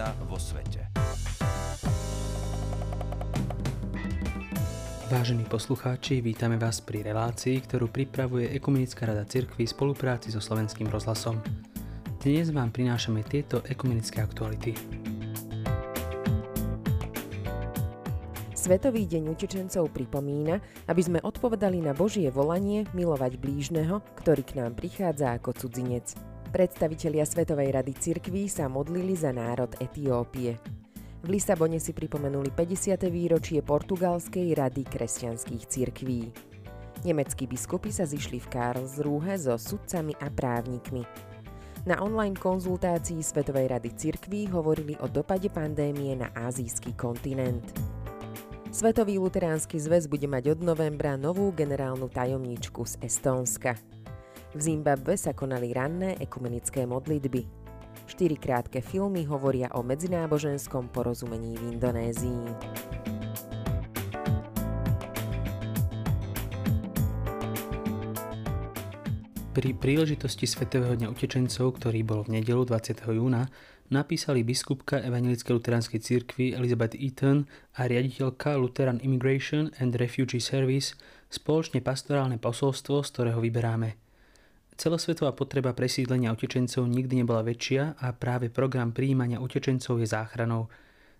zmena vo svete. Vážení poslucháči, vítame vás pri relácii, ktorú pripravuje Ekumenická rada cirkvi v spolupráci so Slovenským rozhlasom. Dnes vám prinášame tieto ekumenické aktuality. Svetový deň utečencov pripomína, aby sme odpovedali na Božie volanie milovať blížneho, ktorý k nám prichádza ako cudzinec. Predstavitelia Svetovej rady cirkví sa modlili za národ Etiópie. V Lisabone si pripomenuli 50. výročie Portugalskej rady kresťanských cirkví. Nemeckí biskupy sa zišli v Karlsruhe so sudcami a právnikmi. Na online konzultácii Svetovej rady cirkví hovorili o dopade pandémie na azijský kontinent. Svetový luteránsky zväz bude mať od novembra novú generálnu tajomničku z Estónska. V Zimbabve sa konali ranné ekumenické modlitby. Štyri krátke filmy hovoria o medzináboženskom porozumení v Indonézii. Pri príležitosti Svetového dňa utečencov, ktorý bol v nedelu 20. júna, napísali biskupka Evangelickej luteránskej cirkvi Elizabeth Eaton a riaditeľka Lutheran Immigration and Refugee Service spoločne pastorálne posolstvo, z ktorého vyberáme – Celosvetová potreba presídlenia utečencov nikdy nebola väčšia a práve program príjmania utečencov je záchranou.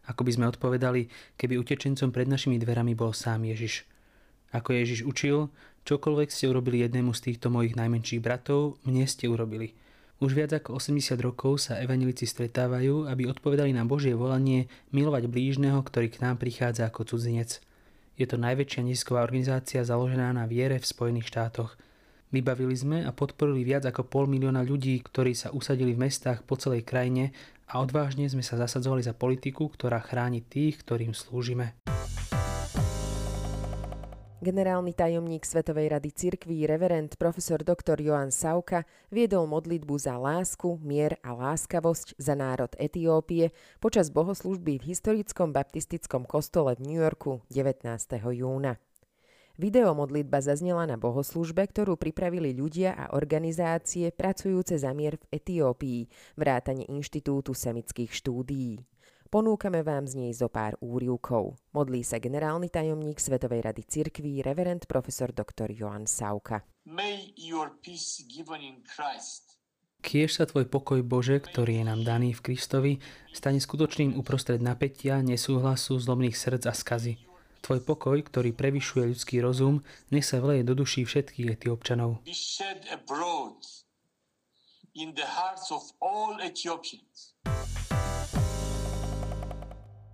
Ako by sme odpovedali, keby utečencom pred našimi dverami bol sám Ježiš. Ako Ježiš učil, čokoľvek ste urobili jednému z týchto mojich najmenších bratov, mne ste urobili. Už viac ako 80 rokov sa evanilici stretávajú, aby odpovedali na Božie volanie milovať blížneho, ktorý k nám prichádza ako cudzinec. Je to najväčšia nezisková organizácia založená na viere v Spojených štátoch – Vybavili sme a podporili viac ako pol milióna ľudí, ktorí sa usadili v mestách po celej krajine a odvážne sme sa zasadzovali za politiku, ktorá chráni tých, ktorým slúžime. Generálny tajomník Svetovej rady cirkví, reverend profesor dr. Joan Sauka, viedol modlitbu za lásku, mier a láskavosť za národ Etiópie počas bohoslužby v historickom baptistickom kostole v New Yorku 19. júna. Video modlitba zaznela na bohoslužbe, ktorú pripravili ľudia a organizácie pracujúce za mier v Etiópii, vrátane Inštitútu semických štúdií. Ponúkame vám z nej zo pár úrivkov. Modlí sa generálny tajomník Svetovej rady cirkví, reverend profesor dr. Joan Sauka. May your peace given in Christ Kiež sa tvoj pokoj Bože, ktorý je nám daný v Kristovi, stane skutočným uprostred napätia, nesúhlasu, zlomných srdc a skazy. Tvoj pokoj, ktorý prevyšuje ľudský rozum, nech sa vleje do duší všetkých etiópčanov.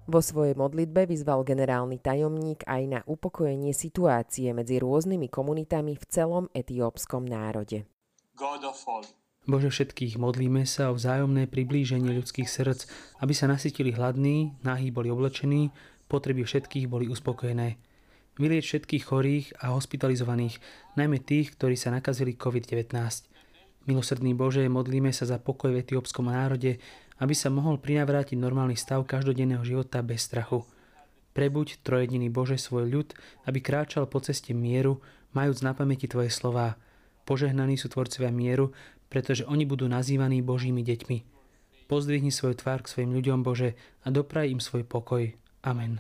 Vo svojej modlitbe vyzval generálny tajomník aj na upokojenie situácie medzi rôznymi komunitami v celom etiópskom národe. Bože všetkých, modlíme sa o vzájomné priblíženie ľudských srdc, aby sa nasytili hladní, nahý boli oblečení, Potreby všetkých boli uspokojené. Vylieč všetkých chorých a hospitalizovaných, najmä tých, ktorí sa nakazili COVID-19. Milosrdný Bože, modlíme sa za pokoj v etiópskom národe, aby sa mohol prinavrátiť normálny stav každodenného života bez strachu. Prebuď, trojediný Bože, svoj ľud, aby kráčal po ceste mieru, majúc na pamäti Tvoje slová. Požehnaní sú tvorcovia mieru, pretože oni budú nazývaní Božími deťmi. Pozdvihni svoju tvár k svojim ľuďom, Bože, a dopraj im svoj pokoj. Amen.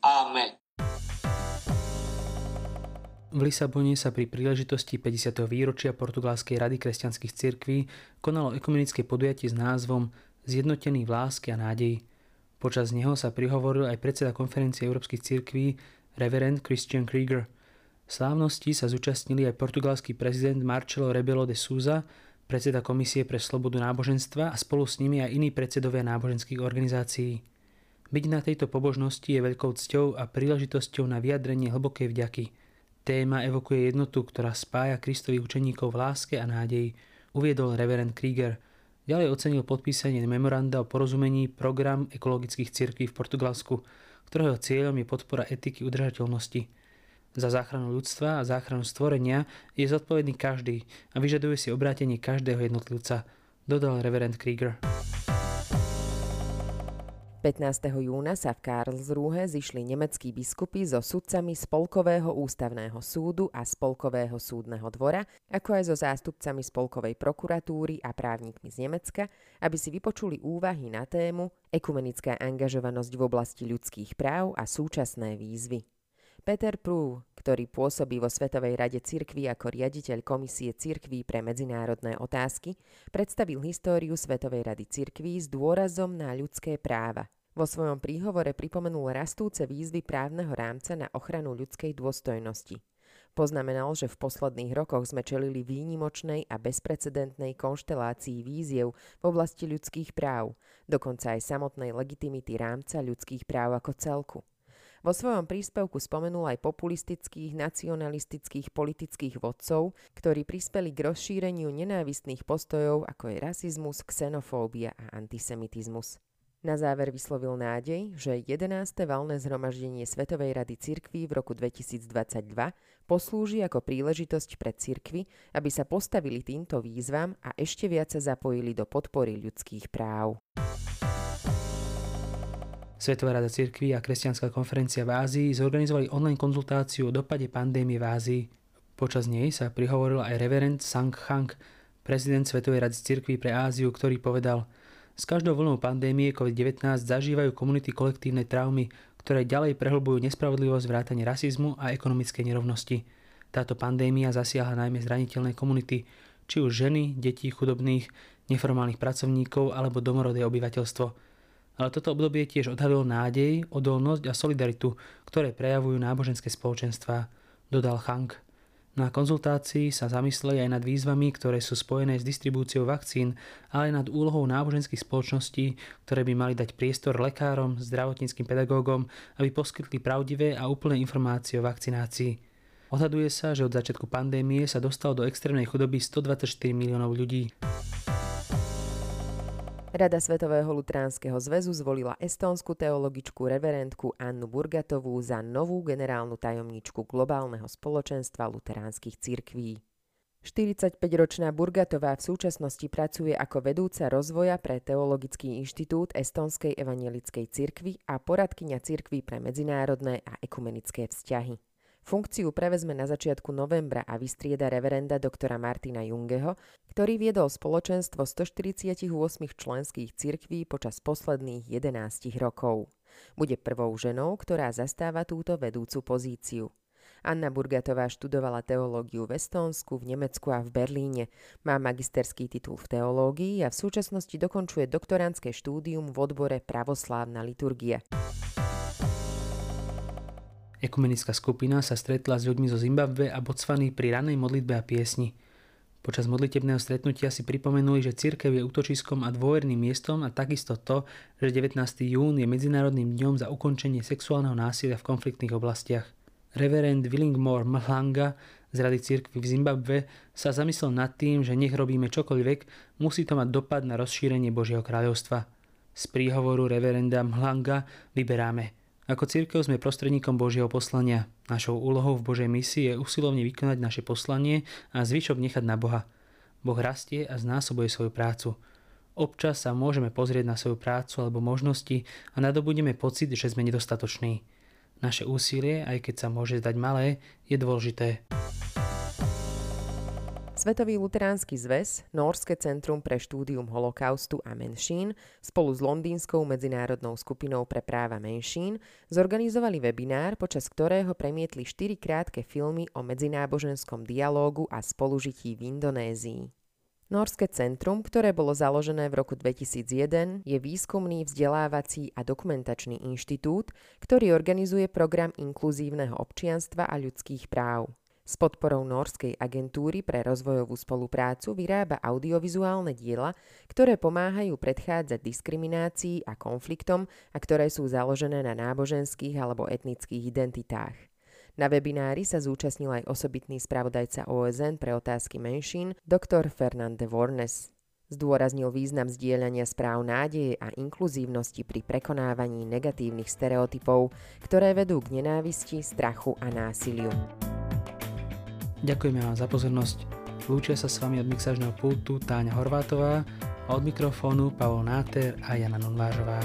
Amen. V Lisabone sa pri príležitosti 50. výročia Portugalskej rady kresťanských cirkví konalo ekumenické podujatie s názvom Zjednotený v láske a nádeji. Počas neho sa prihovoril aj predseda konferencie európskych cirkví reverend Christian Krieger. V slávnosti sa zúčastnili aj portugalský prezident Marcelo Rebelo de Souza, predseda Komisie pre slobodu náboženstva a spolu s nimi aj iní predsedovia náboženských organizácií. Byť na tejto pobožnosti je veľkou cťou a príležitosťou na vyjadrenie hlbokej vďaky. Téma evokuje jednotu, ktorá spája kristových učeníkov v láske a nádeji, uviedol reverend Krieger. Ďalej ocenil podpísanie memoranda o porozumení program ekologických cirkví v Portugalsku, ktorého cieľom je podpora etiky udržateľnosti. Za záchranu ľudstva a záchranu stvorenia je zodpovedný každý a vyžaduje si obrátenie každého jednotlivca, dodal reverend Krieger. 15. júna sa v Karlsruhe zišli nemeckí biskupy so sudcami Spolkového ústavného súdu a Spolkového súdneho dvora, ako aj so zástupcami Spolkovej prokuratúry a právnikmi z Nemecka, aby si vypočuli úvahy na tému ekumenická angažovanosť v oblasti ľudských práv a súčasné výzvy. Peter Prú, ktorý pôsobí vo Svetovej rade cirkví ako riaditeľ Komisie cirkví pre medzinárodné otázky, predstavil históriu Svetovej rady cirkví s dôrazom na ľudské práva. Vo svojom príhovore pripomenul rastúce výzvy právneho rámca na ochranu ľudskej dôstojnosti. Poznamenal, že v posledných rokoch sme čelili výnimočnej a bezprecedentnej konštelácii víziev v oblasti ľudských práv, dokonca aj samotnej legitimity rámca ľudských práv ako celku. Vo svojom príspevku spomenul aj populistických, nacionalistických politických vodcov, ktorí prispeli k rozšíreniu nenávistných postojov ako je rasizmus, xenofóbia a antisemitizmus. Na záver vyslovil nádej, že 11. valné zhromaždenie Svetovej rady cirkví v roku 2022 poslúži ako príležitosť pre cirkvy, aby sa postavili týmto výzvam a ešte viac sa zapojili do podpory ľudských práv. Svetová rada cirkví a kresťanská konferencia v Ázii zorganizovali online konzultáciu o dopade pandémie v Ázii. Počas nej sa prihovoril aj reverend Sang Hang, prezident Svetovej rady cirkví pre Áziu, ktorý povedal S každou vlnou pandémie COVID-19 zažívajú komunity kolektívne traumy, ktoré ďalej prehlbujú nespravodlivosť vrátane rasizmu a ekonomické nerovnosti. Táto pandémia zasiahla najmä zraniteľné komunity, či už ženy, deti, chudobných, neformálnych pracovníkov alebo domorodé obyvateľstvo ale toto obdobie tiež odhalilo nádej, odolnosť a solidaritu, ktoré prejavujú náboženské spoločenstva, dodal Hank. Na konzultácii sa zamysleli aj nad výzvami, ktoré sú spojené s distribúciou vakcín, ale aj nad úlohou náboženských spoločností, ktoré by mali dať priestor lekárom, zdravotníckým pedagógom, aby poskytli pravdivé a úplné informácie o vakcinácii. Odhaduje sa, že od začiatku pandémie sa dostalo do extrémnej chudoby 124 miliónov ľudí. Rada Svetového lutránskeho zväzu zvolila estónsku teologičku reverendku Annu Burgatovú za novú generálnu tajomničku globálneho spoločenstva luteránskych cirkví. 45-ročná Burgatová v súčasnosti pracuje ako vedúca rozvoja pre Teologický inštitút Estonskej evangelickej cirkvy a poradkyňa cirkví pre medzinárodné a ekumenické vzťahy. Funkciu prevezme na začiatku novembra a vystrieda reverenda doktora Martina Jungeho, ktorý viedol spoločenstvo 148 členských cirkví počas posledných 11 rokov. Bude prvou ženou, ktorá zastáva túto vedúcu pozíciu. Anna Burgatová študovala teológiu v Estónsku, v Nemecku a v Berlíne. Má magisterský titul v teológii a v súčasnosti dokončuje doktorantské štúdium v odbore Pravoslávna liturgia. Ekumenická skupina sa stretla s ľuďmi zo Zimbabve a Botswany pri ranej modlitbe a piesni. Počas modlitebného stretnutia si pripomenuli, že církev je útočiskom a dôverným miestom a takisto to, že 19. jún je Medzinárodným dňom za ukončenie sexuálneho násilia v konfliktných oblastiach. Reverend Willingmore Mhlanga z Rady církvy v Zimbabve sa zamyslel nad tým, že nech robíme čokoľvek, musí to mať dopad na rozšírenie Božieho kráľovstva. Z príhovoru reverenda Mhlanga vyberáme – ako církev sme prostredníkom Božieho poslania. Našou úlohou v Božej misii je usilovne vykonať naše poslanie a zvyšok nechať na Boha. Boh rastie a znásobuje svoju prácu. Občas sa môžeme pozrieť na svoju prácu alebo možnosti a nadobudeme pocit, že sme nedostatoční. Naše úsilie, aj keď sa môže zdať malé, je dôležité. Svetový luteránsky zväz, Norské centrum pre štúdium holokaustu a menšín spolu s Londýnskou medzinárodnou skupinou pre práva menšín zorganizovali webinár, počas ktorého premietli štyri krátke filmy o medzináboženskom dialógu a spolužití v Indonézii. Norské centrum, ktoré bolo založené v roku 2001, je výskumný, vzdelávací a dokumentačný inštitút, ktorý organizuje program inkluzívneho občianstva a ľudských práv. S podporou Norskej agentúry pre rozvojovú spoluprácu vyrába audiovizuálne diela, ktoré pomáhajú predchádzať diskriminácii a konfliktom a ktoré sú založené na náboženských alebo etnických identitách. Na webinári sa zúčastnil aj osobitný spravodajca OSN pre otázky menšín, dr. Fernande Vornes. Zdôraznil význam zdieľania správ nádeje a inkluzívnosti pri prekonávaní negatívnych stereotypov, ktoré vedú k nenávisti, strachu a násiliu. Ďakujeme vám za pozornosť. Lúčia sa s vami od mixážneho pultu Táňa Horvátová a od mikrofónu Pavol Náter a Jana Nunvážová.